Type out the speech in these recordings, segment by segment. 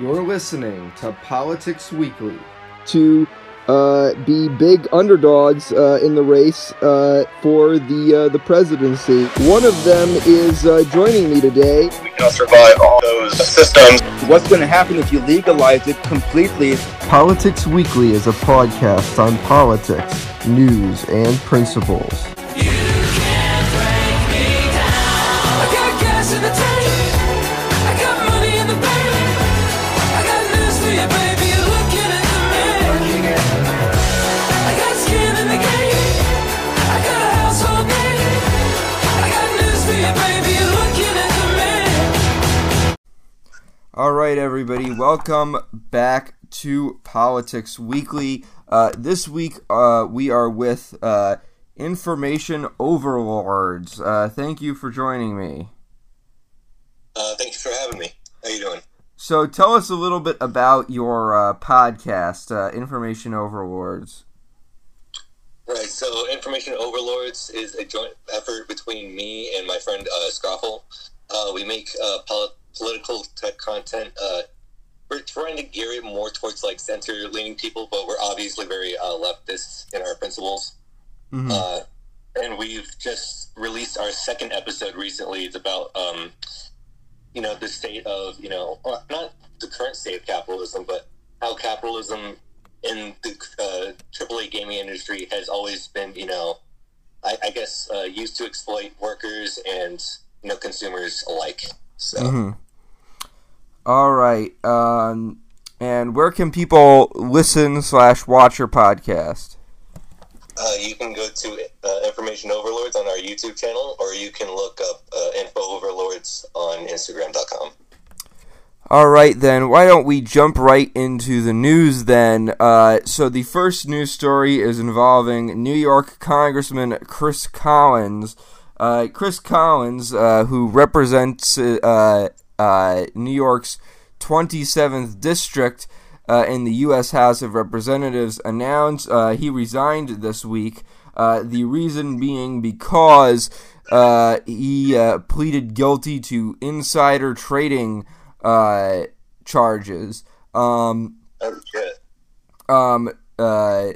You're listening to Politics Weekly. to uh, be big underdogs uh, in the race uh, for the uh, the presidency. One of them is uh, joining me today. we can survive all those systems. What's going to happen if you legalize it completely? Politics Weekly is a podcast on politics, news, and principles. Right, everybody, welcome back to Politics Weekly. Uh, this week, uh, we are with uh, Information Overlords. Uh, thank you for joining me. Uh, thank you for having me. How you doing? So, tell us a little bit about your uh, podcast, uh, Information Overlords. Right. So, Information Overlords is a joint effort between me and my friend uh, Scroffle. Uh, we make uh, pol- political tech content. Uh, we're trying to gear it more towards like center-leaning people, but we're obviously very uh, leftist in our principles. Mhm. Uh, and we've just released our second episode recently. It's about, um, you know, the state of, you know, not the current state of capitalism, but how capitalism in the uh, AAA gaming industry has always been, you know, I, I guess uh, used to exploit workers and you know consumers alike. So Mhm. All right. Um, and where can people listen slash watch your podcast? uh, you can go to uh, Information Overlords on our YouTube channel, or you can look up uh, Info Overlords on Instagram.com. All right, then. Why don't we jump right into the news then? Uh, so the first news story is involving New York Congressman Chris Collins. Uh, Chris Collins, uh, who represents uh, uh, New York's 27th district uh, in the U.S. House of Representatives, announced uh, he resigned this week. Uh, the reason being because uh, he uh, pleaded guilty to insider trading uh, charges. Um, Oh shit! um, uh,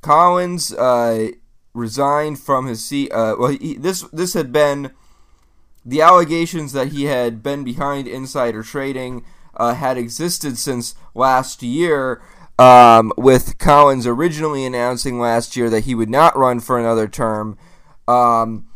Collins uh, resigned from his seat. Uh, well, he, this this had been the allegations that he had been behind insider trading uh, had existed since last year. Um, with Collins originally announcing last year that he would not run for another term, um,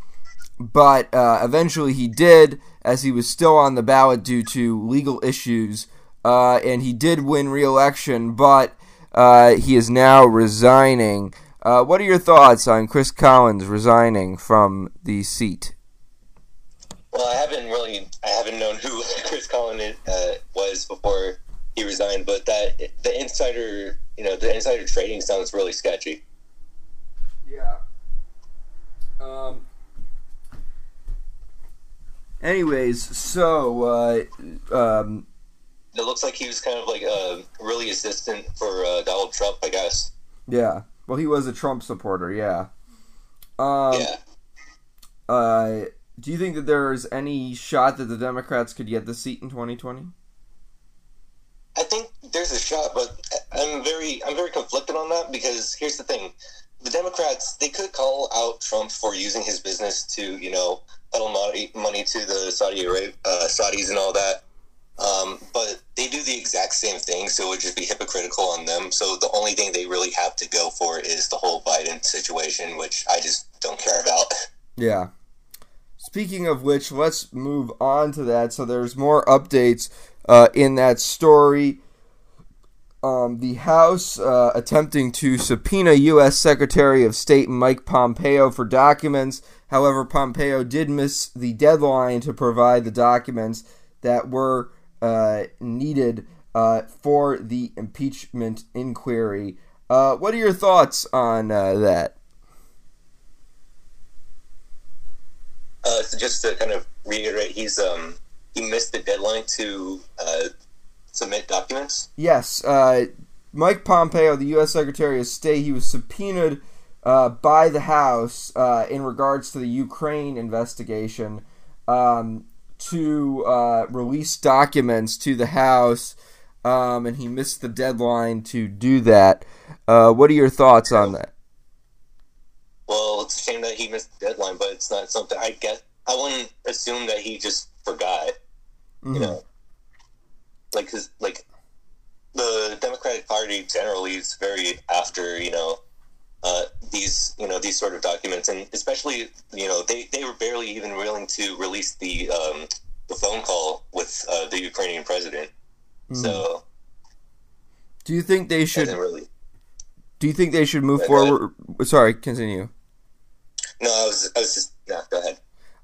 but uh, eventually he did, as he was still on the ballot due to legal issues, uh, and he did win re-election, but uh, he is now resigning. Uh, what are your thoughts on Chris Collins resigning from the seat? Well, I haven't really, I haven't known who Chris Collins uh, was before he resigned, but that the insider, you know, the insider trading sounds really sketchy. Yeah. Um. Anyways, so uh, um, It looks like he was kind of like a really assistant for uh, Donald Trump, I guess. yeah. Well, he was a Trump supporter. Yeah. Um, yeah. Uh, do you think that there's any shot that the Democrats could get the seat in 2020? I think there's a shot, but I'm very I'm very conflicted on that because here's the thing: the Democrats they could call out Trump for using his business to you know funnel money money to the Saudi uh, Saudis and all that, um, but they do the exact same thing, so it would just be hypocritical on them. So the only thing they really have to go for is the whole Biden situation, which I just don't care about. Yeah. Speaking of which, let's move on to that. So there's more updates uh, in that story. Um, the House uh, attempting to subpoena U.S. Secretary of State Mike Pompeo for documents. However, Pompeo did miss the deadline to provide the documents that were uh, needed uh, for the impeachment inquiry. Uh, what are your thoughts on uh, that? Uh, so just to kind of reiterate, he's um he missed the deadline to uh, submit documents. Yes, uh, Mike Pompeo, the U.S. Secretary of State, he was subpoenaed uh, by the House uh, in regards to the Ukraine investigation um, to uh, release documents to the House, um, and he missed the deadline to do that. Uh, what are your thoughts on that? Well, it's a shame that he missed the deadline, but it's not something I guess I wouldn't assume that he just forgot. Mhm. You know, like his like the Democratic Party generally is very after you know uh, these you know these sort of documents, and especially you know they, they were barely even willing to release the um, the phone call with uh, the Ukrainian president. So Do you think they should? really. Do you think they should move Yeah, ahead. forward? Sorry, continue. No, I was I was just no. Go ahead.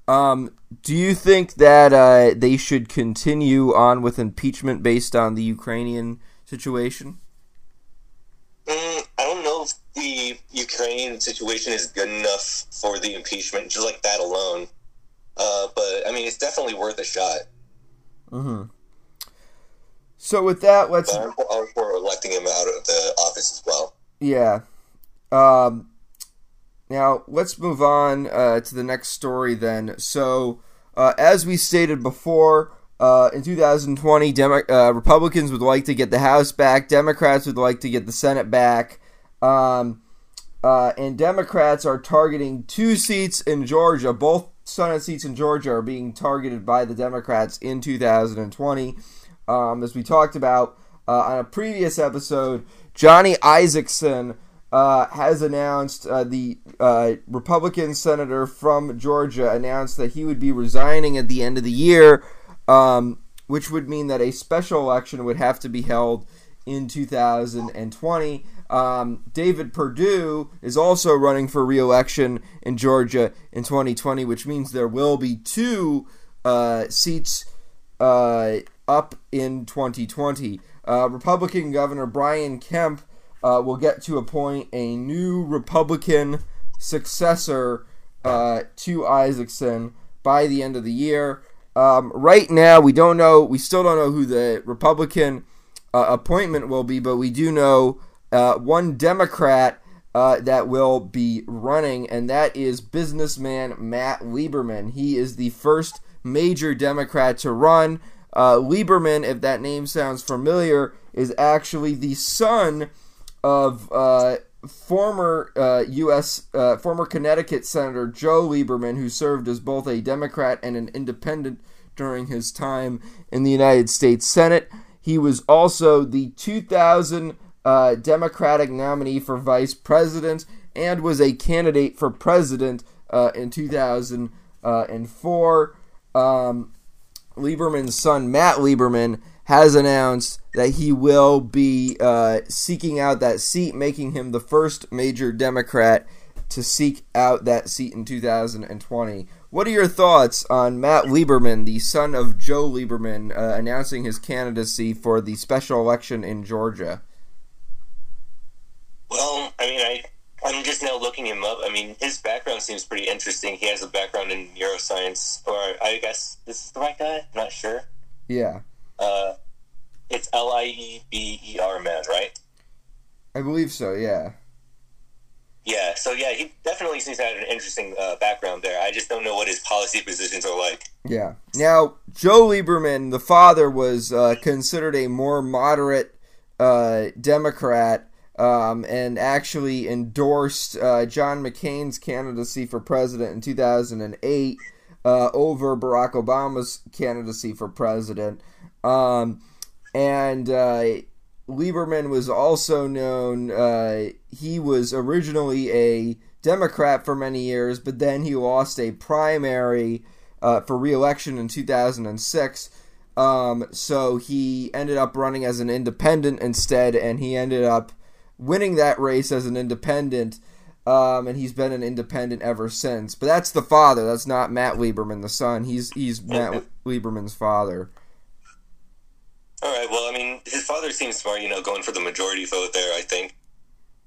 Um, do you think that uh, they should continue on with impeachment based on the Ukrainian situation? Mm, I don't know the Ukrainian situation is good enough for the impeachment, just like that alone. Uh, but I mean, it's definitely worth a shot. Mm-hmm. So with that, let's But I'm for, I'm for electing him out of the office as well. yeah. Um, now let's move on uh, to the next story. Then, so uh, as we stated before, uh, in 2020, Demo- uh, Republicans would like to get the House back. Democrats would like to get the Senate back. Um, uh, and Democrats are targeting two seats in Georgia. Both Senate seats in Georgia are being targeted by the Democrats in 2020. Um, as we talked about uh, on a previous episode, Johnny Isakson uh, has announced uh, the uh, Republican senator from Georgia announced that he would be resigning at the end of the year, um, which would mean that a special election would have to be held in 2020. Um, David Perdue is also running for re-election in Georgia in 2020, which means there will be two uh, seats uh, up in 2020. Uh, Republican Governor Brian Kemp uh, will get to appoint a new Republican successor uh, to Isakson by the end of the year. Um, right now, we don't know. We still don't know who the Republican uh, appointment will be, but we do know uh, one Democrat uh, that will be running, and that is businessman Matt Lieberman. He is the first major Democrat to run. Uh, Lieberman, if that name sounds familiar, is actually the son of uh, former uh, U.S. Uh, former Connecticut Senator Joe Lieberman, who served as both a Democrat and an independent during his time in the United States Senate. He was also the 2000 uh, Democratic nominee for vice president and was a candidate for president uh, in 2004. Um, Lieberman's son, Matt Lieberman, has announced that he will be uh, seeking out that seat, making him the first major Democrat to seek out that seat in 2020. What are your thoughts on Matt Lieberman, the son of Joe Lieberman, uh, announcing his candidacy for the special election in Georgia? Well, I mean, I I'm just now looking him up. I mean, his background seems pretty interesting. He has a background in neuroscience, or I guess this is the right guy. I'm not sure. Yeah, Uh, it's L I E B E R man, right? I believe so. Yeah. Yeah. So yeah, he definitely seems to have an interesting uh, background there. I just don't know what his policy positions are like. Yeah. Now, Joe Lieberman, the father, was uh, considered a more moderate uh, Democrat um, and actually endorsed uh, John McCain's candidacy for president in 2008 uh, over Barack Obama's candidacy for president. Um, and uh, Lieberman was also known, uh, he was originally a Democrat for many years, but then he lost a primary uh, for re-election in 2006. Um, so he ended up running as an independent instead, and he ended up winning that race as an independent. Um, and he's been an independent ever since. But that's the father. That's not Matt Lieberman, the son. He's he's Matt Lieberman's father. All right. Well, I mean, his father seems smart. You know, going for the majority vote there. I think.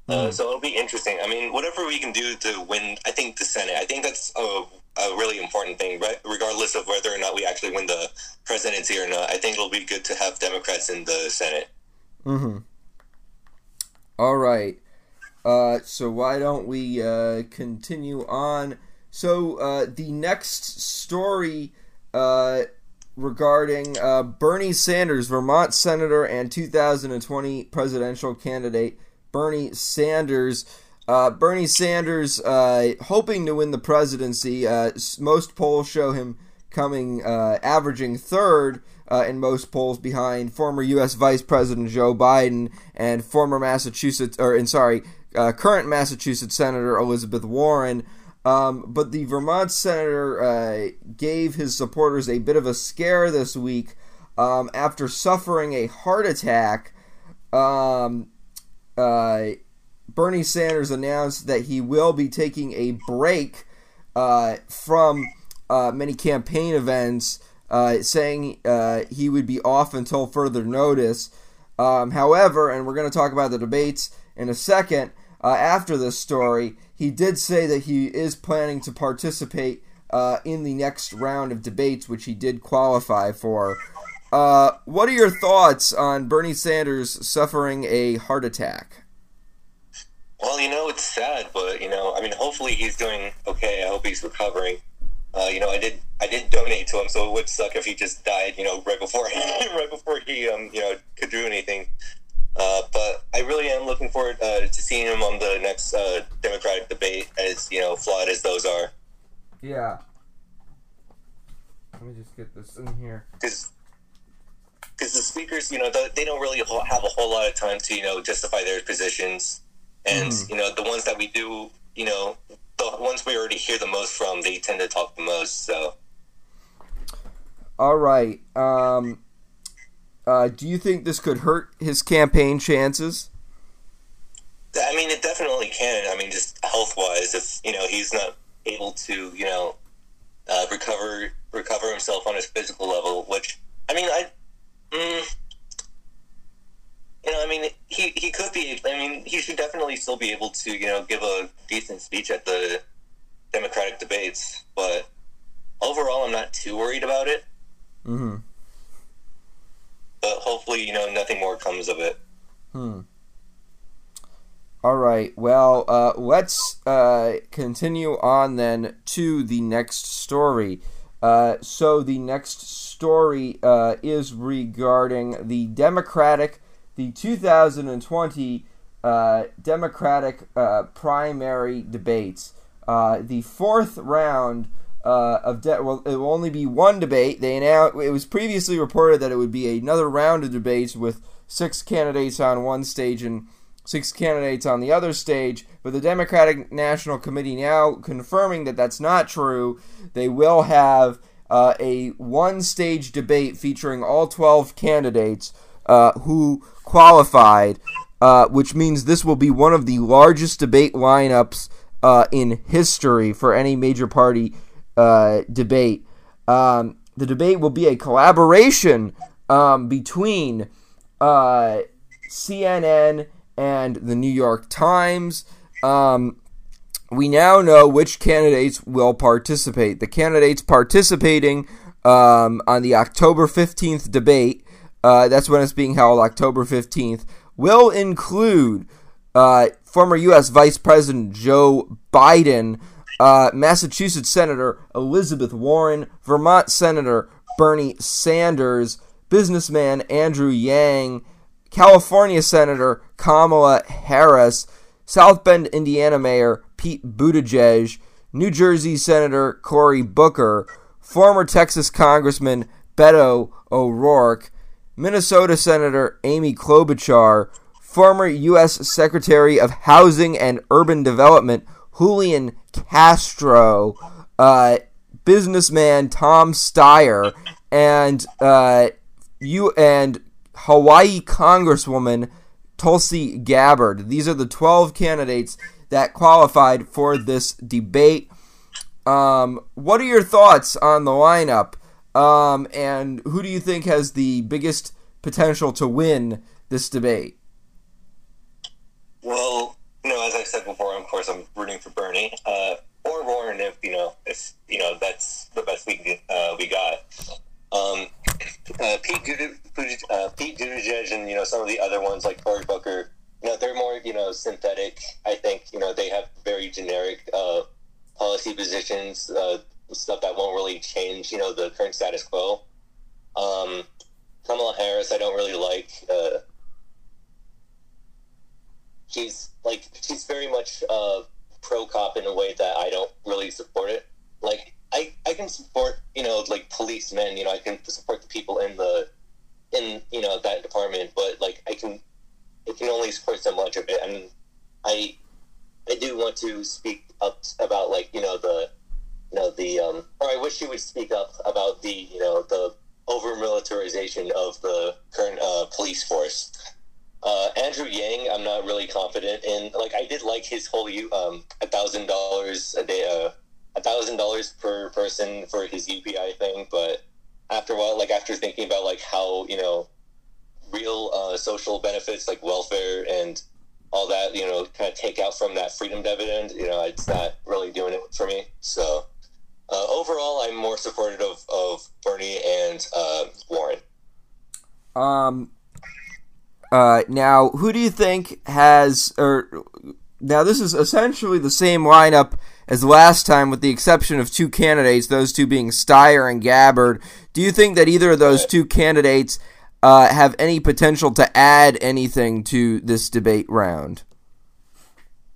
Uh, so it'll be interesting. I mean, whatever we can do to win, I think the Senate. I think that's a, a really important thing, right? Regardless of whether or not we actually win the presidency or not, I think it'll be good to have Democrats in the Senate. Mm-hmm. All right. Uh, so why don't we uh, continue on? So uh, the next story uh, regarding uh, Bernie Sanders, Vermont senator and 2020 presidential candidate Bernie Sanders. Uh, Bernie Sanders hoping to win the presidency. Most polls show him coming, averaging third uh, in most polls behind former U.S. Vice President Joe Biden and former Massachusetts, or in sorry, uh, current Massachusetts Senator Elizabeth Warren. Um, but the Vermont senator uh, gave his supporters a bit of a scare this week um, after suffering a heart attack. Um, uh, Bernie Sanders announced that he will be taking a break uh, from uh, many campaign events, uh, saying uh, he would be off until further notice. Um, however, and we're going to talk about the debates in a second uh, after this story, he did say that he is planning to participate uh, in the next round of debates, which he did qualify for. Uh, what are your thoughts on Bernie Sanders suffering a heart attack? Well, you know, it's sad, but you know, I mean, hopefully he's doing okay. I hope he's recovering. Uh, you know, I did I did donate to him, so it would suck if he just died. You know, right before right before he um you know could do anything. Uh, but I really am looking forward uh, to seeing him on the next uh, Democratic debate, as you know, flawed as those are. Yeah. Let me just get this in here. because because the speakers, you know, the, they don't really have a whole lot of time to you know justify their positions, and you know the ones that we do, you know, the ones we already hear the most from, they tend to talk the most. So All right. Um, uh, do you think this could hurt his campaign chances? I mean, it definitely can. I mean, just health wise, if you know he's not able to, you know, uh, recover recover himself on his physical level, which I mean, I. Mm, you know, I mean, he, he could be. I mean, he should definitely still be able to, you know, give a decent speech at the Democratic debates. But overall, I'm not too worried about it. Mm-hmm. But hopefully, you know, nothing more comes of it. Hmm. All right. Well, uh, let's uh, continue on then to the next story. Uh, so the next story uh, is regarding the Democratic, the 2020 uh, Democratic uh, primary debates. Uh, the fourth round uh, of de- well, it will only be one debate. They announced it was previously reported that it would be another round of debates with six candidates on one stage and six candidates on the other stage, but the Democratic National Committee now confirming that that's not true. They will have uh, a one stage debate featuring all 12 candidates uh, who qualified, uh, which means this will be one of the largest debate lineups uh, in history for any major party uh, debate. Um, the debate will be a collaboration um, between uh, CNN and the New York Times. Um, we now know which candidates will participate. The candidates participating um, on the October 15th debate, uh, that's when it's being held, October 15th, will include uh, former U.S. Vice President Joe Biden, uh, Massachusetts Senator Elizabeth Warren, Vermont Senator Bernie Sanders, businessman Andrew Yang, California Senator Kamala Harris, South Bend, Indiana Mayor Pete Buttigieg, New Jersey Senator Cory Booker, former Texas Congressman Beto O'Rourke, Minnesota Senator Amy Klobuchar, former U.S. Secretary of Housing and Urban Development Julian Castro, uh, businessman Tom Steyer, and uh, you and Hawaii Congresswoman Tulsi Gabbard. These are the 12 candidates that qualified for this debate. Um, what are your thoughts on the lineup? Um, and who do you think has the biggest potential to win this debate? Well, you know, as I said before, of course, I'm rooting for Bernie uh, or Warren if you know if you know that's the best we uh, we got. Um, uh, Pete Buttig- Buttig- uh, Pete Buttigieg and you know some of the other ones like Cory Booker, you know, they're more you know synthetic. I think you know they have very generic uh, policy positions, uh, stuff that won't really change you know the current status quo. Um, Kamala Harris, I don't really like. Uh, she's like she's very much uh, pro cop in a way that I don't really support it. Like I, I can support you know like policemen. You know I can support the people in the in you know that department, but like I can I can only support so much of it, and I I do want to speak up about like you know the you know the um or I wish she would speak up about the you know the over militarization of the current uh, police force. Uh, Andrew Yang, I'm not really confident in. Like, I did like his whole um a thousand dollars a day, uh, a thousand dollars per person for his UBI thing. But after a while, like after thinking about like how you know real uh, social benefits like welfare and all that, you know, kind of take out from that freedom dividend, you know, it's not really doing it for me. So uh, overall, I'm more supportive of, of Bernie and uh, Warren. Um. Uh. Now, who do you think has or now this is essentially the same lineup as last time, with the exception of two candidates, those two being Steyer and Gabbard. Do you think that either of those two candidates uh, have any potential to add anything to this debate round?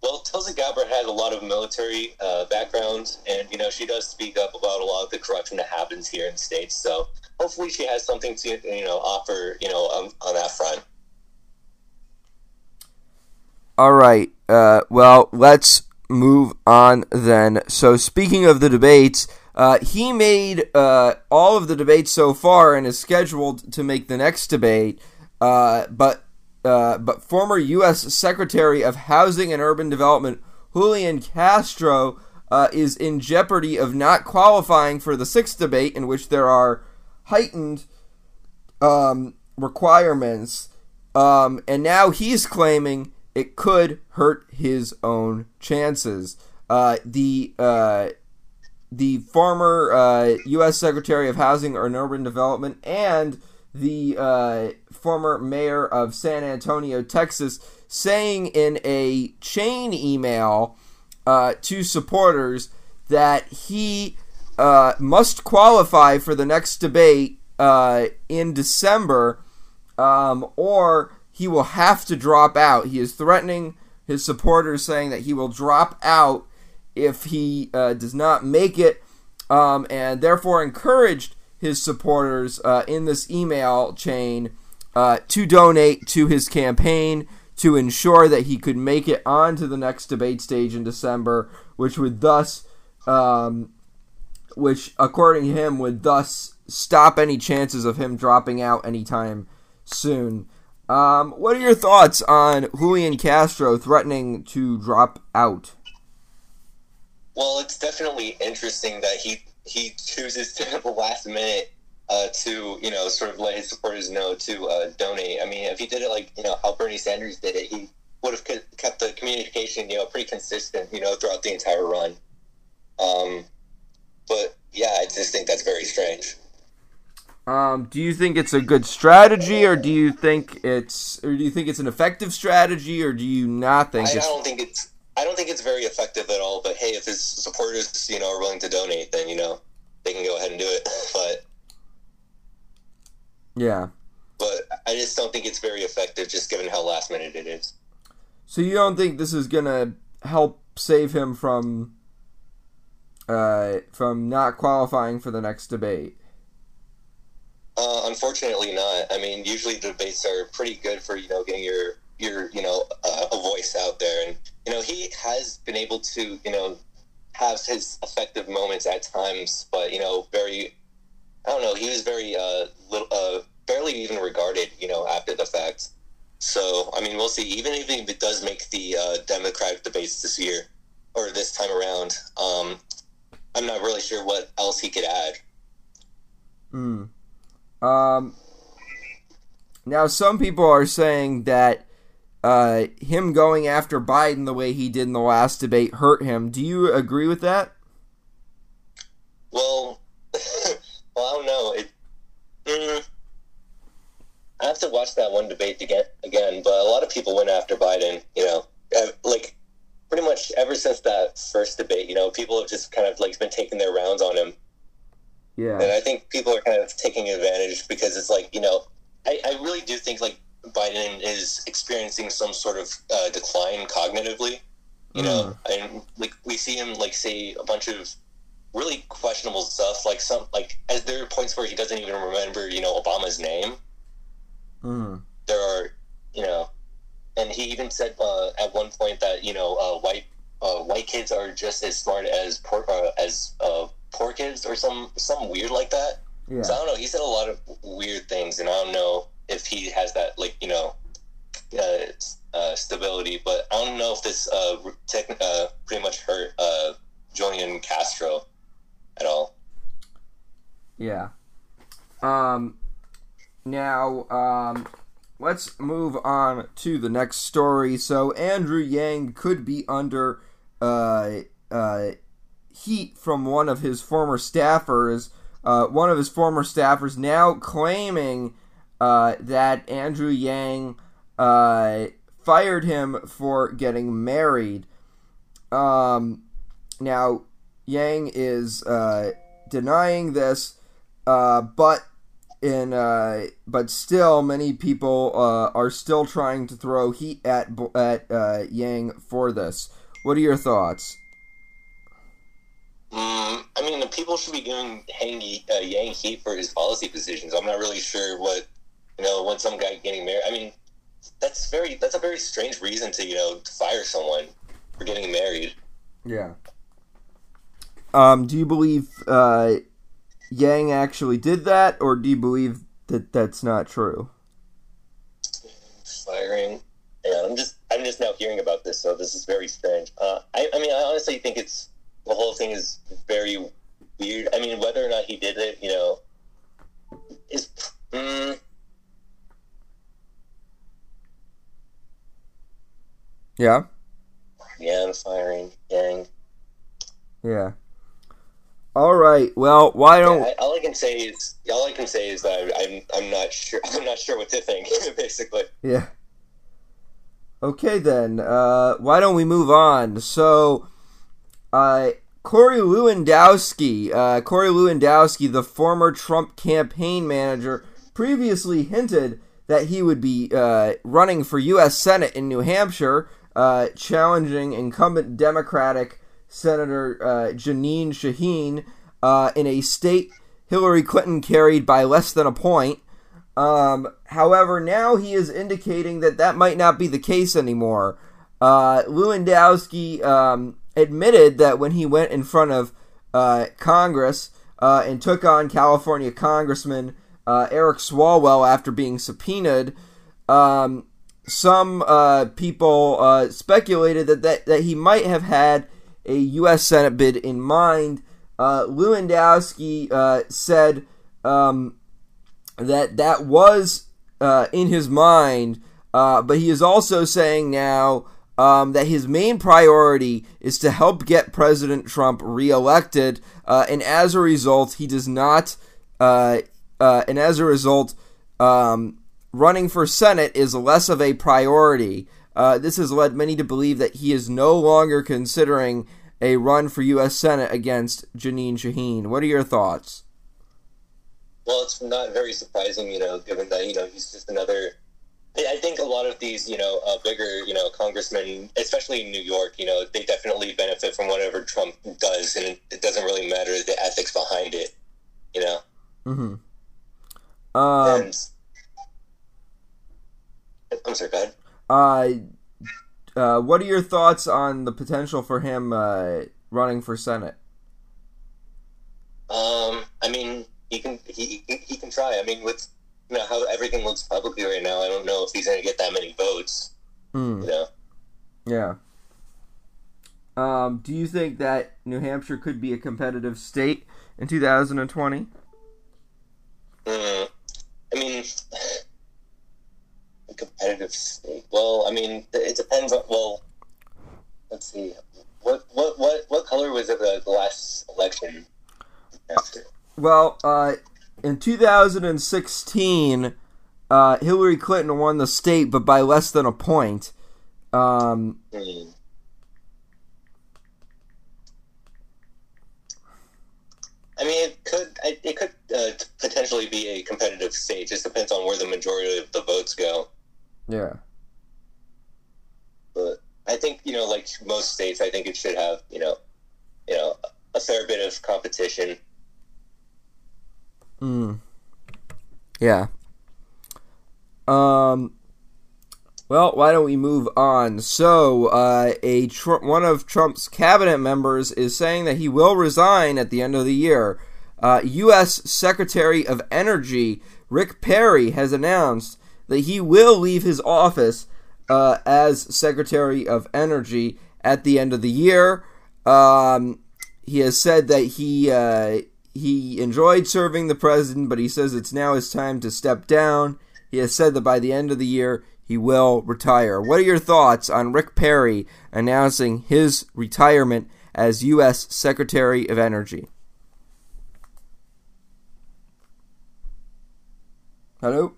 Well, Tulsi Gabbard has a lot of military uh, background, and you know she does speak up about a lot of the corruption that happens here in the states. So hopefully, she has something to you know offer you know on, on that front. All right. Uh, well, let's move on then. So, speaking of the debates, uh, he made uh, all of the debates so far and is scheduled to make the next debate. Uh, but uh, but former U.S. Secretary of Housing and Urban Development Julian Castro uh, is in jeopardy of not qualifying for the sixth debate, in which there are heightened um, requirements. Um, and now he's claiming it could hurt his own chances. Uh, the uh, the former uh, U.S. Secretary of Housing and Urban Development and the uh, former mayor of San Antonio, Texas, saying in a chain email uh, to supporters that he uh, must qualify for the next debate uh, in December, um, or he will have to drop out. He is threatening his supporters, saying that he will drop out if he uh, does not make it, um, and therefore encouraged his supporters uh, in this email chain uh, to donate to his campaign to ensure that he could make it onto the next debate stage in December, which would thus, um, which according to him would thus stop any chances of him dropping out anytime soon. Um, what are your thoughts on Julian Castro threatening to drop out? Well, it's definitely interesting that he he chooses to at the last minute uh, to you know sort of let his supporters know to uh, donate. I mean, if he did it like you know how Bernie Sanders did it, he would have kept the communication you know pretty consistent you know throughout the entire run. Um, but yeah, I just think that's very strange. Um, do you think it's a good strategy, or do you think it's, or do you think it's an effective strategy, or do you not think I, I don't think it's I don't think it's very effective at all. But hey, if his supporters you know are willing to donate, then you know they can go ahead and do it. But Yeah. but I just don't think it's very effective, just given how last minute it is. So you don't think this is gonna help save him from, uh, from not qualifying for the next debate? Uh, unfortunately, not. I mean, usually debates are pretty good for you know getting your your you know uh, a voice out there, and you know he has been able to you know have his effective moments at times, but you know very I don't know he was very uh, little, uh barely even regarded you know after the fact. So I mean, we'll see. Even if it does make the uh, Democratic debates this year or this time around, um, I'm not really sure what else he could add. Hmm. Um. Now, some people are saying that uh, him going after Biden the way he did in the last debate hurt him. Do you agree with that? Well, well, I don't know. It, mm, I have to watch that one debate again, again, but a lot of people went after Biden. You know, Uh, like pretty much ever since that first debate. You know, people have just kind of like been taking their rounds on him. Yeah, and I think people are kind of taking advantage because it's like, you know, I, I really do think like Biden is experiencing some sort of uh, decline cognitively. You know, and like we see him like say a bunch of really questionable stuff, like some like as there are points where he doesn't even remember, you know, Obama's name. Mm. There are, you know, and he even said uh, at one point that you know uh, white uh, white kids are just as smart as poor uh, as uh, poor kids or some some weird like that. Yeah. So I don't know. He said a lot of weird things, and I don't know if he has that like you know uh, uh, stability. But I don't know if this uh, tech, uh, pretty much hurt uh, Julian Castro at all. Yeah. Um. Now, um, let's move on to the next story. So Andrew Yang could be under uh uh heat from one of his former staffers. Uh, one of his former staffers now claiming uh, that Andrew Yang uh, fired him for getting married. Um, now, Yang is uh, denying this, uh, but in uh, but still, many people are still trying to throw heat at at Yang for this. What are your thoughts? Mm, I mean, the people should be giving Hang, uh, Yang heat for his policy positions. I'm not really sure what you know when some guy getting married. I mean, that's very that's a very strange reason to you know to fire someone for getting married. Yeah. Um, do you believe uh, Yang actually did that, or do you believe that that's not true? Firing. Yeah, I'm just I'm just now hearing about this, so this is very strange. Uh, I I mean, I honestly think it's the whole thing is very weird. I mean, whether or not he did it, you know, is. Mm, Yeah. yeah, I'm firing. Yeah. All right. Well, why don't I, all I can say is all I can say is that I'm I'm not sure I'm not sure what to think basically. Yeah. Okay then. Uh, why don't we move on? So, uh, Corey Lewandowski, uh, Corey Lewandowski, the former Trump campaign manager, previously hinted that he would be uh, running for U.S. Senate in New Hampshire, uh, challenging incumbent Democratic Senator uh, Janine Shaheen uh, in a state Hillary Clinton carried by less than a point. Um, however, now he is indicating that that might not be the case anymore. Uh, Lewandowski um, admitted that when he went in front of uh, Congress uh, and took on California Congressman uh, Eric Swalwell after being subpoenaed, um, some uh, people uh, speculated that, that, that he might have had a U.S. Senate bid in mind. Uh, Lewandowski uh, said um, that that was uh, in his mind, uh, but he is also saying now um, that his main priority is to help get President Trump reelected, and as a result, he does not, and as a result, um, running for Senate is less of a priority. Uh, this has led many to believe that he is no longer considering a run for U.S. Senate against Janine Shaheen. What are your thoughts? Well, it's not very surprising, you know, given that you know he's just another. I think a lot of these, you know, uh, bigger, you know, congressmen, especially in New York, you know, they definitely benefit from whatever Trump does, and it doesn't really matter the ethics behind it, you know. Mm-hmm. Um, and I'm sorry, go ahead. uh, uh, what are your thoughts on the potential for him uh, running for Senate? Um, I mean, he can he, he he can try. I mean, with you know how everything looks publicly right now, I don't know if he's going to get that many votes. Hmm. You know, Yeah. Um, do you think that New Hampshire could be a competitive state in 2020? mm, I mean, a competitive state. Well, I mean, it depends on. Well, let's see. What what what what color was it the, the last election? After? Well, uh, in 2016, uh, Hillary Clinton won the state, but by less than a point. Um, I mean, it could it could uh, potentially be a competitive state. Just depends on where the majority of the votes go. Yeah. But I think you know, like most states, I think it should have you know, you know, a fair bit of competition. Mm. Yeah. Um. Well, why don't we move on? So, uh, a Tr- one of Trump's cabinet members is saying that he will resign at the end of the year. Uh, U.S. Secretary of Energy Rick Perry has announced that he will leave his office uh, as Secretary of Energy at the end of the year. Um, he has said that he uh, he enjoyed serving the president, but he says it's now his time to step down. He has said that by the end of the year he will retire. What are your thoughts on Rick Perry announcing his retirement as U.S. Secretary of Energy? Hello.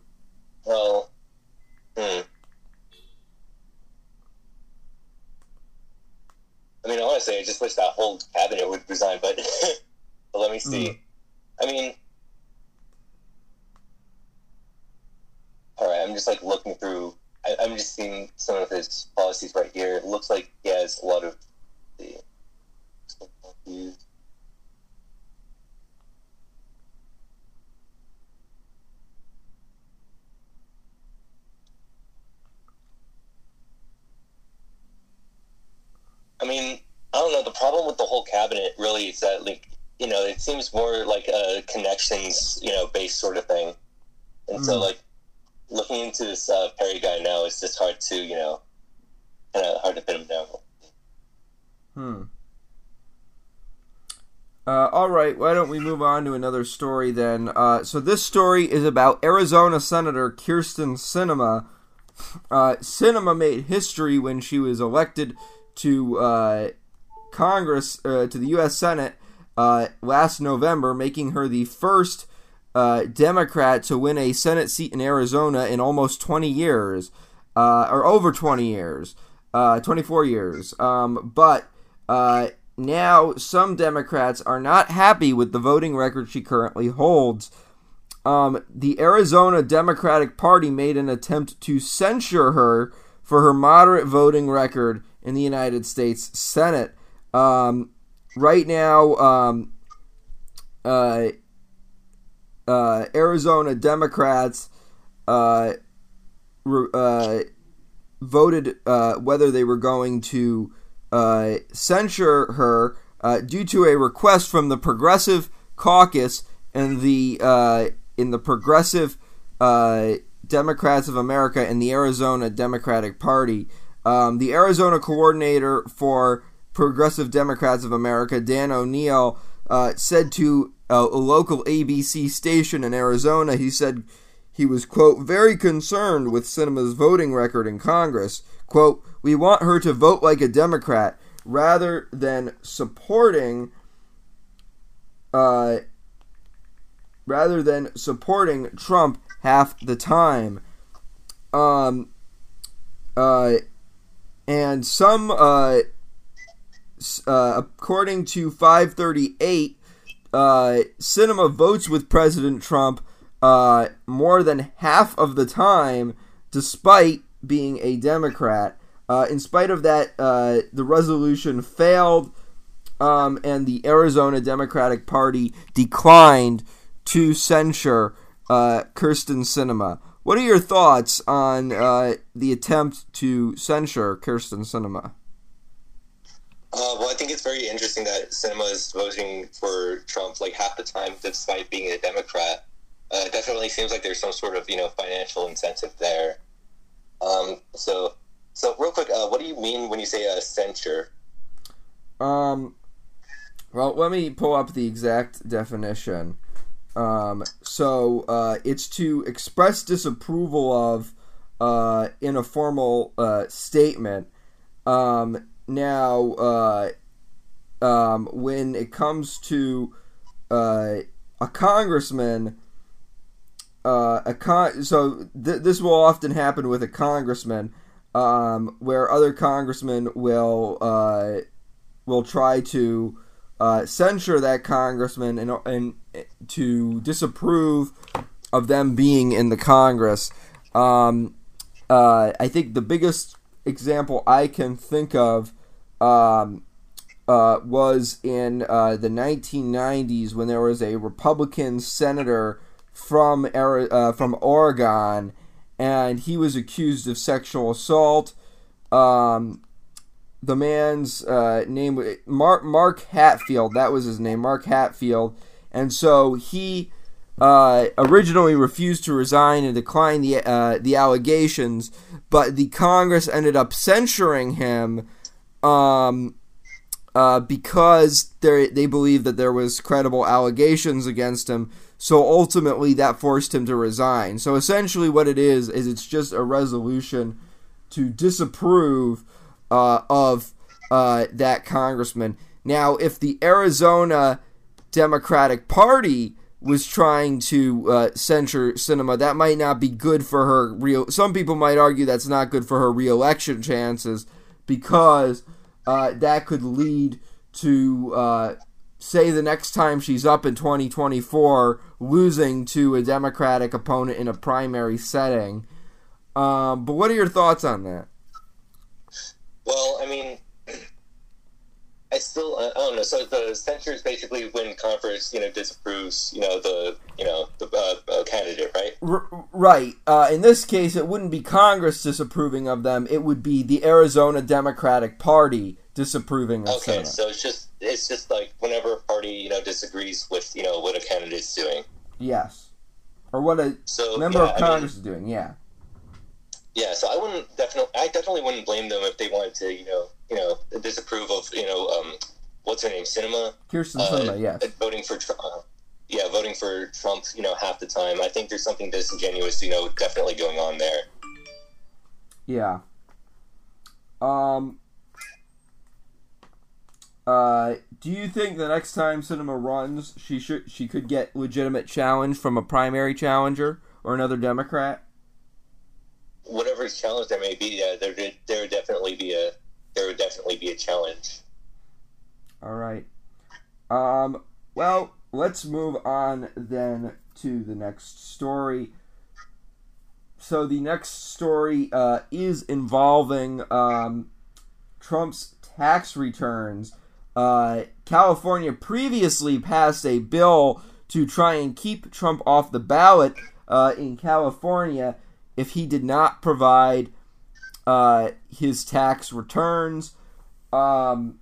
Well, hmm. I mean, honestly, I just wish that whole cabinet would resign. But, but let me see. Mm. I mean, all right. I'm just like looking through. I, I'm just seeing some of his policies right here. It looks like he has a lot of the. I mean, I don't know. The problem with the whole cabinet really is that, like, you know, it seems more like a connections, you know, based sort of thing. And so, Mm. like, looking into this uh, Perry guy now, it's just hard to, you know, kind of hard to pin him down. Hmm. Uh, all right, why don't we move on to another story then? Uh, so this story is about Arizona Senator Kyrsten Sinema. Uh, Sinema made history when she was elected to uh, Congress, uh, to the U.S. Senate uh, last November, making her the first uh, Democrat to win a Senate seat in Arizona in almost 20 years, uh, or over 20 years, uh, 24 years. Um, but now some Democrats are not happy with the voting record she currently holds. Um, the Arizona Democratic Party made an attempt to censure her for her moderate voting record in the United States Senate. Um, right now, um, uh, uh, Arizona Democrats uh, re- uh, voted uh, whether they were going to uh, censure her due to a request from the Progressive Caucus and the in the Progressive Democrats of America and the Arizona Democratic Party. Um, the Arizona coordinator for Progressive Democrats of America, Dan O'Neill, uh, said to a local ABC station in Arizona, he said he was, quote, very concerned with Sinema's voting record in Congress. Quote, we want her to vote like a Democrat rather than supporting, uh, rather than supporting Trump half the time. Um, uh, and some, uh, uh, according to 538, uh, Sinema votes with President Trump uh, more than half of the time, despite being a Democrat. Uh, in spite of that, uh, the resolution failed, um, and the Arizona Democratic Party declined to censure Kyrsten Sinema. What are your thoughts on uh, the attempt to censure Kyrsten Sinema? Uh, well, I think it's very interesting that Sinema is voting for Trump like half the time, despite being a Democrat. Uh, it definitely seems like there's some sort of you know financial incentive there. Um, so, so real quick, uh, what do you mean when you say uh, censure? Um, well, let me pull up the exact definition. Um, so uh, it's to express disapproval of uh, in a formal uh, statement. Um, now, uh, um, when it comes to uh, a congressman, uh, a con- so th- this will often happen with a congressman, um, where other congressmen will uh, will try to uh, censure that congressman and and to disapprove of them being in the Congress. Um, uh, I think the biggest example I can think of um, uh, was in uh, the 1990s when there was a Republican senator from uh, from Oregon, and he was accused of sexual assault. Um, the man's uh, name was Mark Mark Hatfield. That was his name, Mark Hatfield. And so he uh, originally refused to resign and decline the uh, the allegations, but the Congress ended up censuring him um, uh, because they they believed that there was credible allegations against him. So ultimately, that forced him to resign. So essentially, what it is is it's just a resolution to disapprove uh, of uh, that congressman. Now, if the Arizona Democratic Party was trying to uh, censure Sinema, that might not be good for her real. Some people might argue that's not good for her reelection chances because uh, that could lead to uh, say the next time she's up in 2024 losing to a Democratic opponent in a primary setting. Um, but what are your thoughts on that? Well, I mean, I still I don't know. So the censure is basically when Congress, you know, disapproves, you know, the you know the uh, uh, candidate, right? R- right. Uh, in this case, it wouldn't be Congress disapproving of them. It would be the Arizona Democratic Party disapproving of Okay, Sinema. so it's just it's just like whenever a party you know disagrees with you know what a candidate's doing. Yes. Or what a So member yeah, of I mean, Congress is doing. Yeah. Yeah, so I wouldn't definitely, I definitely wouldn't blame them if they wanted to, you know, you know, disapprove of, you know, um, what's her name, Sinema, Kyrsten uh, Sinema. Yes. voting for, Tr- uh, yeah, voting for Trump, you know, half the time. I think there's something disingenuous, you know, definitely going on there. Yeah. Um. Uh, do you think the next time Sinema runs, she should she could get legitimate challenge from a primary challenger or another Democrat? Whatever challenge there may be, yeah, there there would definitely be a, there would definitely be a challenge. All right. Um. Well, let's move on then to the next story. So the next story uh, is involving um, Trump's tax returns. Uh, California previously passed a bill to try and keep Trump off the ballot uh, in California if he did not provide uh, his tax returns. Um,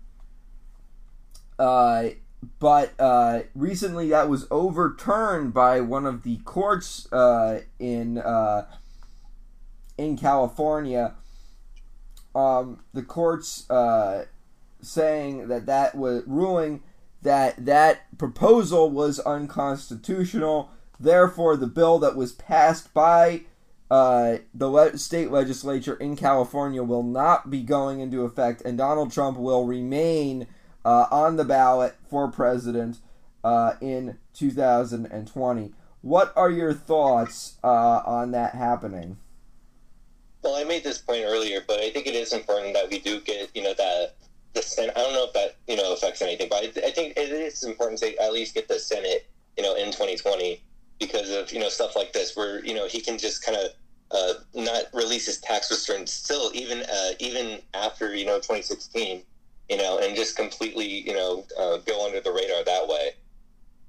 uh, but uh, recently that was overturned by one of the courts uh, in uh, in California. Um, the courts uh, saying that that was ruling that that proposal was unconstitutional. Therefore, the bill that was passed by uh, the le- state legislature in California will not be going into effect, and Donald Trump will remain uh, on the ballot for president uh, in 2020. What are your thoughts uh, on that happening? Well, I made this point earlier, but I think it is important that we do get, you know, that the Senate. I don't know if that, you know, affects anything, but I, I think it is important to at least get the Senate, you know, in 2020 because of, you know, stuff like this where, you know, he can just kind of uh, not release his tax returns still, even, uh, even after, you know, 2016, you know, and just completely, you know, uh, go under the radar that way.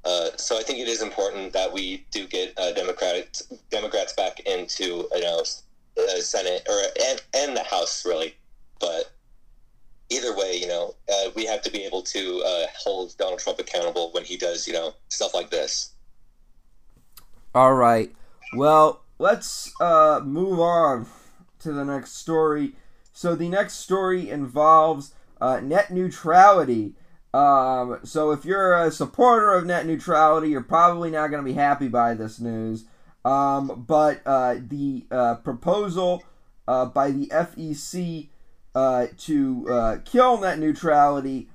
Uh, so I think it is important that we do get uh, Democrats Democrats back into you know uh, Senate or and, and the House really, but either way, you know, we have to be able to hold Donald Trump accountable when he does you know stuff like this. All right. Well, let's uh, move on to the next story. So the next story involves uh, net neutrality. Um, so if you're a supporter of net neutrality, you're probably not going to be happy by this news. Um, but uh, the uh, proposal uh, by the FEC uh, to uh, kill net neutrality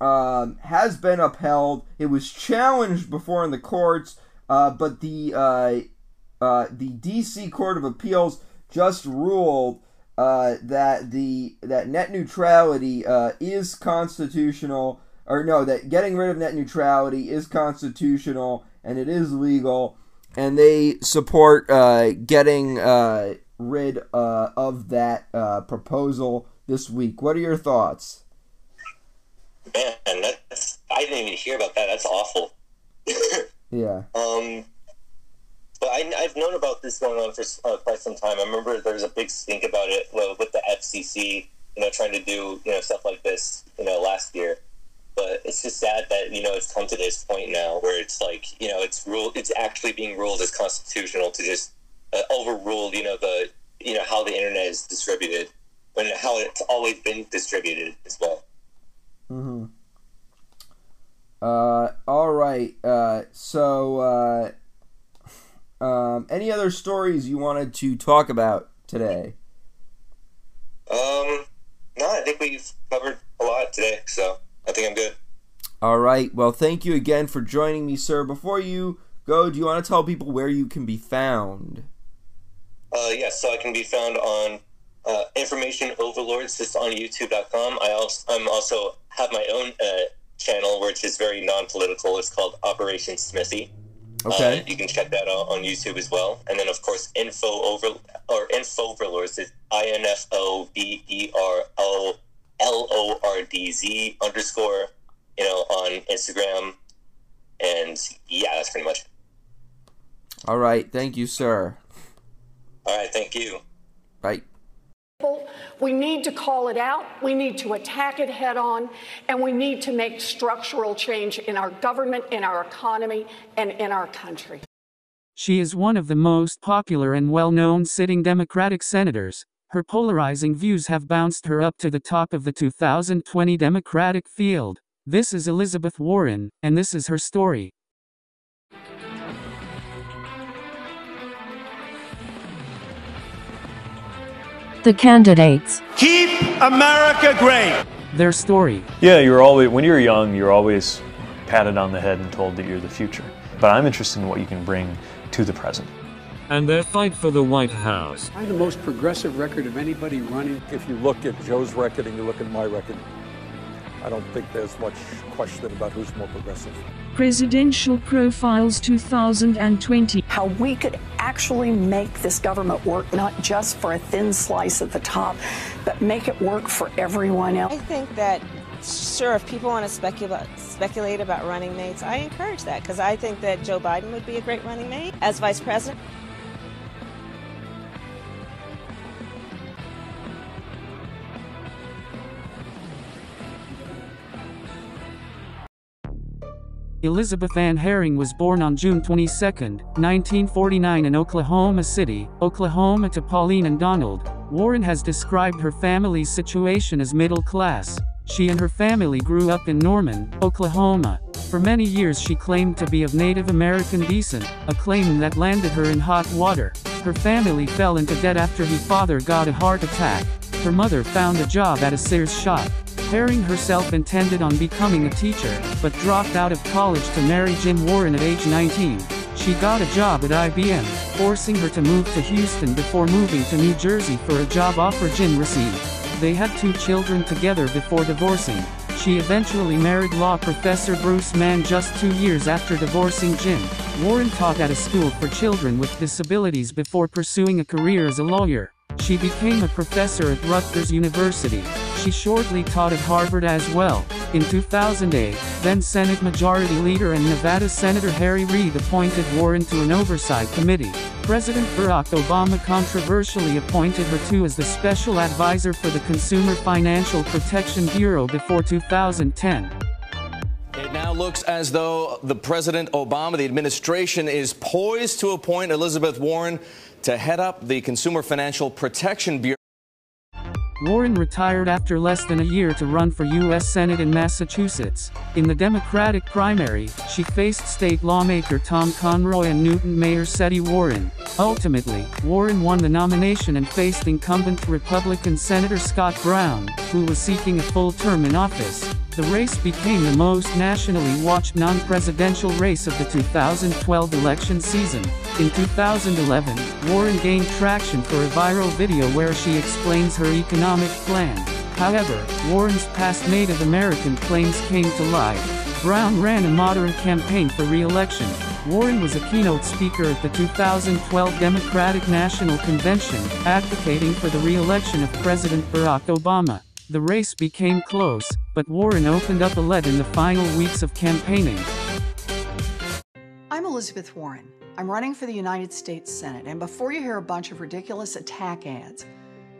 um, has been upheld. It was challenged before in the courts, uh, but the uh, the D.C. Court of Appeals just ruled uh, that the that net neutrality uh, is constitutional or no, that getting rid of net neutrality is constitutional and it is legal, and they support uh, getting uh, rid uh, of that uh, proposal this week. What are your thoughts? Man, that's I didn't even hear about that. That's awful. Yeah. Um, but I, I've known about this going on for uh, quite some time. I remember there was a big stink about it well, with the FCC, you know, trying to do you know stuff like this, you know, last year. But it's just sad that you know it's come to this point now where it's like you know it's ruled, it's actually being ruled as constitutional to just uh, overrule you know the you know how the internet is distributed when how it's always been distributed as well. Mm-hmm. Uh, all right. Uh, so, uh, um, any other stories you wanted to talk about today? Um, no, I think we've covered a lot today, so I think I'm good. All right. Well, thank you again for joining me, sir. Before you go, do you want to tell people where you can be found? Uh, yes, so I can be found on uh, Information Overlords, just on YouTube.com. I also I'm also have my own uh, channel which is very non-political. It's called Operation Smithy. Okay. Uh, you can check that out on YouTube as well. And then, of course, Info Over or Info Overlords is I N F O B E R O L O R D Z underscore. You know, on Instagram. And yeah, that's pretty much. it. All right. Thank you, sir. All right, thank you. Bye. We need to call it out, we need to attack it head on, and we need to make structural change in our government, in our economy, and in our country. She is one of the most popular and well known sitting Democratic senators. Her polarizing views have bounced her up to the top of the 2020 Democratic field. This is Elizabeth Warren, and this is her story. The candidates. Keep America great. Their story. Yeah, you're always when you're young, you're always patted on the head and told that you're the future. But I'm interested in what you can bring to the present. And their fight for the White House. I have the most progressive record of anybody running. If you look at Joe's record and you look at my record, I don't think there's much question about who's more progressive. Presidential Profiles 2020. How we could actually make this government work, not just for a thin slice at the top, but make it work for everyone else. I think that, sure, if people want to speculate, speculate about running mates, I encourage that because I think that Joe Biden would be a great running mate as vice president. Elizabeth Ann Herring was born on June 22, 1949 in Oklahoma City, Oklahoma to Pauline and Donald. Warren has described her family's situation as middle class. She and her family grew up in Norman, Oklahoma. For many years she claimed to be of Native American descent, a claim that landed her in hot water. Her family fell into debt after her father got a heart attack. Her mother found a job at a Sears shop. Herring herself intended on becoming a teacher, but dropped out of college to marry Jim Warren at age 19. She got a job at IBM, forcing her to move to Houston before moving to New Jersey for a job offer Jim received. They had two children together before divorcing. She eventually married law professor Bruce Mann just two years after divorcing Jim. Warren taught at a school for children with disabilities before pursuing a career as a lawyer. She became a professor at Rutgers University. She shortly taught at Harvard as well. In 2008, then Senate Majority Leader and Nevada Senator Harry Reid appointed Warren to an oversight committee. President Barack Obama controversially appointed her to as the special advisor for the Consumer Financial Protection Bureau before 2010. It now looks as though the President Obama, the administration, is poised to appoint Elizabeth Warren to head up the Consumer Financial Protection Bureau. Warren retired after less than a year to run for U.S. Senate in Massachusetts. In the Democratic primary, she faced state lawmaker Tom Conroy and Newton Mayor Setti Warren. Ultimately, Warren won the nomination and faced incumbent Republican Senator Scott Brown, who was seeking a full term in office. The race became the most nationally watched non-presidential race of the 2012 election season. In 2011, Warren gained traction for a viral video where she explains her economic plan. However, Warren's past Native American claims came to light. Brown ran a moderate campaign for re-election. Warren was a keynote speaker at the 2012 Democratic National Convention, advocating for the re-election of President Barack Obama. The race became close, but Warren opened up a lead in the final weeks of campaigning. I'm Elizabeth Warren. I'm running for the United States Senate, and before you hear a bunch of ridiculous attack ads,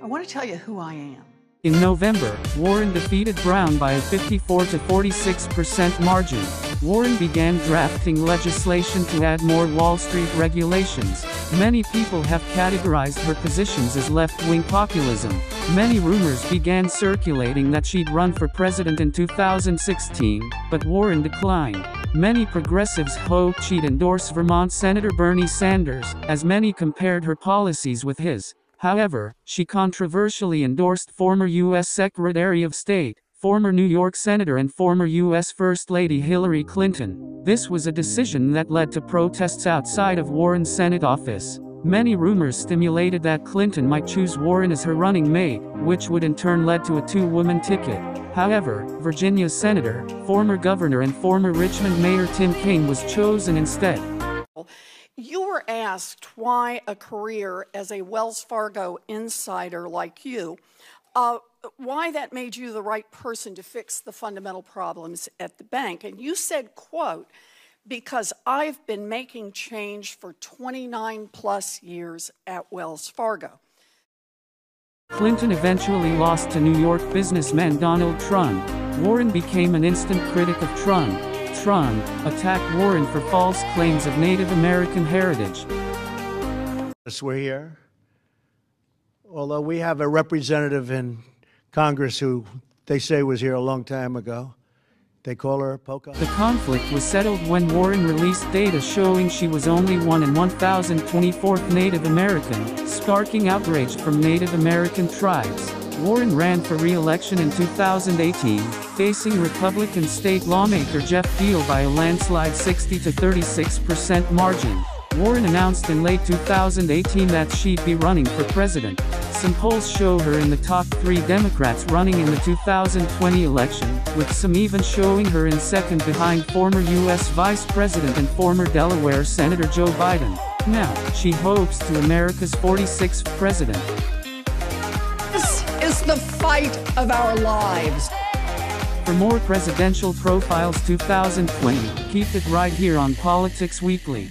I want to tell you who I am. In November, Warren defeated Brown by a 54 to 46% margin. Warren began drafting legislation to add more Wall Street regulations. Many people have categorized her positions as left-wing populism. Many rumors began circulating that she'd run for president in 2016, but Warren declined. Many progressives hoped she'd endorse Vermont Senator Bernie Sanders, as many compared her policies with his. However, she controversially endorsed former U.S. Secretary of State, former New York Senator and former U.S. First Lady Hillary Clinton. This was a decision that led to protests outside of Warren's Senate office. Many rumors stimulated that Clinton might choose Warren as her running mate, which would in turn lead to a two-woman ticket. However, Virginia's senator, former governor and former Richmond mayor Tim Kaine was chosen instead. You were asked why a career as a Wells Fargo insider like you, uh, why that made you the right person to fix the fundamental problems at the bank. And you said, quote, because I've been making change for 29 plus years at Wells Fargo. Clinton eventually lost to New York businessman Donald Trump. Warren became an instant critic of Trump. Trump attacked Warren for false claims of Native American heritage. We're here. Although we have a representative in Congress who they say was here a long time ago. They call her Poca. The conflict was settled when Warren released data showing she was only 1 in 1,024th Native American, sparking outrage from Native American tribes. Warren ran for re-election in 2018, facing Republican state lawmaker Geoff Diehl by a landslide 60 to 36% margin. Warren announced in late 2018 that she'd be running for president. Some polls show her in the top three Democrats running in the 2020 election, with some even showing her in second behind former U.S. Vice President and former Delaware Senator Joe Biden. Now, she hopes to America's 46th president. This is the fight of our lives. For more presidential profiles 2020, keep it right here on Politics Weekly.